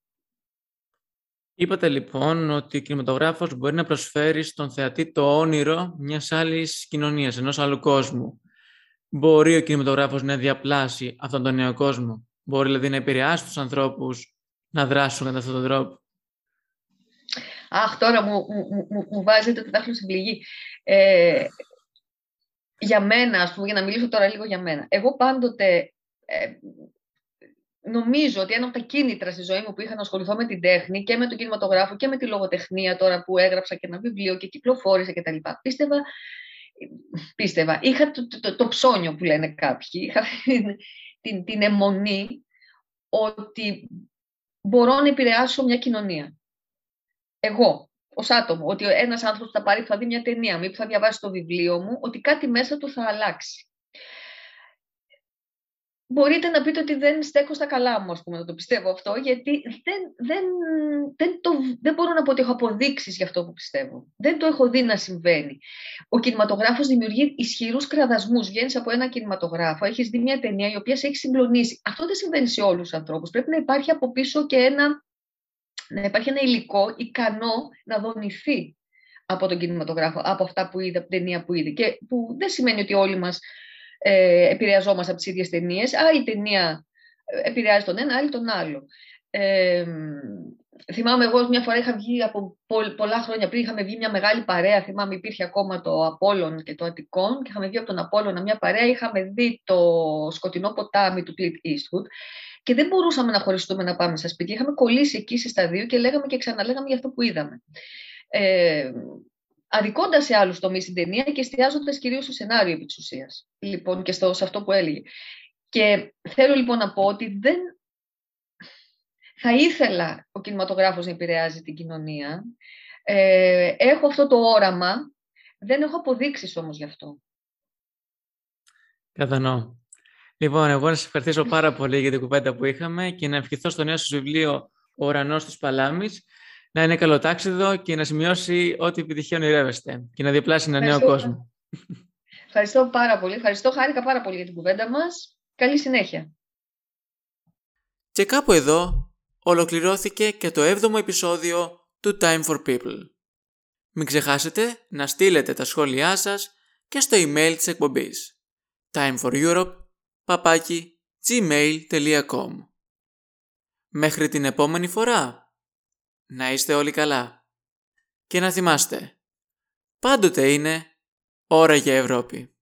Είπατε λοιπόν ότι ο κινηματογράφος μπορεί να προσφέρει στον θεατή το όνειρο μιας άλλης κοινωνίας, ενός άλλου κόσμου. Μπορεί ο κινηματογράφος να διαπλάσει αυτόν τον νέο κόσμο; Μπορεί δηλαδή να επηρεάσει τους ανθρώπους να δράσουν κατά αυτόν τον τρόπο; Αχ, τώρα μου, μου, μου, μου βάζετε το δάχτυλο στην πληγή. Ε, για μένα, ας πούμε, για να μιλήσω τώρα λίγο για μένα. Εγώ πάντοτε ε, νομίζω ότι ένα από τα κίνητρα στη ζωή μου που είχα να ασχοληθώ με την τέχνη και με τον κινηματογράφο και με τη λογοτεχνία τώρα που έγραψα και ένα βιβλίο και κυκλοφόρησε κτλ. Πίστευα, πίστευα, είχα το, το, το, ψώνιο που λένε κάποιοι, είχα (laughs) την, την αιμονή ότι μπορώ να επηρεάσω μια κοινωνία. Εγώ, ως άτομο, ότι ένας άνθρωπος θα πάρει, θα δει μια ταινία μου ή που θα διαβάσει το βιβλίο μου, ότι κάτι μέσα του θα αλλάξει μπορείτε να πείτε ότι δεν στέκω στα καλά μου, ας πούμε, να το πιστεύω αυτό, γιατί δεν, δεν, δεν, το, δεν μπορώ να πω ότι έχω αποδείξεις για αυτό που πιστεύω. Δεν το έχω δει να συμβαίνει. Ο κινηματογράφος δημιουργεί ισχυρούς κραδασμούς. Βγαίνεις από ένα κινηματογράφο, έχεις δει μια ταινία η οποία σε έχει συγκλονίσει. Αυτό δεν συμβαίνει σε όλους τους ανθρώπους. Πρέπει να υπάρχει από πίσω και ένα, να υπάρχει ένα υλικό ικανό να δονηθεί από τον κινηματογράφο, από αυτά που είδε, από την ταινία που είδε. Και που δεν σημαίνει ότι όλοι μας ε, επηρεαζόμαστε από τις ίδιες ταινίες. Άλλη ταινία ε, επηρεάζει τον ένα, άλλη τον άλλο. Ε, θυμάμαι εγώ μια φορά είχα βγει από πολλά χρόνια πριν, είχαμε βγει μια μεγάλη παρέα, θυμάμαι υπήρχε ακόμα το Απόλλων και το Αττικόν και είχαμε βγει από τον Απόλλωνα μια παρέα, είχαμε δει το σκοτεινό ποτάμι του Clint Eastwood και δεν μπορούσαμε να χωριστούμε να πάμε στα σπίτια. Είχαμε κολλήσει εκεί στα δύο και λέγαμε και ξαναλέγαμε για αυτό που είδαμε. Ε, αδικώντας σε άλλους τομείς την ταινία και εστιάζοντας κυρίως στο σενάριο επί της ουσίας. Λοιπόν, και στο, σε αυτό που έλεγε. Και θέλω λοιπόν να πω ότι δεν θα ήθελα ο κινηματογράφος να επηρεάζει την κοινωνία. Ε, έχω αυτό το όραμα, δεν έχω αποδείξεις όμως γι' αυτό. Κατανοώ. Λοιπόν, εγώ να σας ευχαριστήσω πάρα πολύ για την κουβέντα που είχαμε και να ευχηθώ στο νέο σας βιβλίο «Ο ουρανός της Παλάμης» να είναι καλοτάξιδο και να σημειώσει ό,τι επιτυχία ονειρεύεστε και να διαπλάσει ένα νέο κόσμο. Ευχαριστώ πάρα πολύ. Ευχαριστώ, χάρηκα πάρα πολύ για την κουβέντα μας. Καλή συνέχεια. Και κάπου εδώ ολοκληρώθηκε και το 7ο επεισόδιο του Time for People. Μην ξεχάσετε να στείλετε τα σχόλιά σας και στο email της εκπομπής timeforeurope.gmail.com Μέχρι την επόμενη φορά! Να είστε όλοι καλά. Και να θυμάστε, πάντοτε είναι ώρα για Ευρώπη.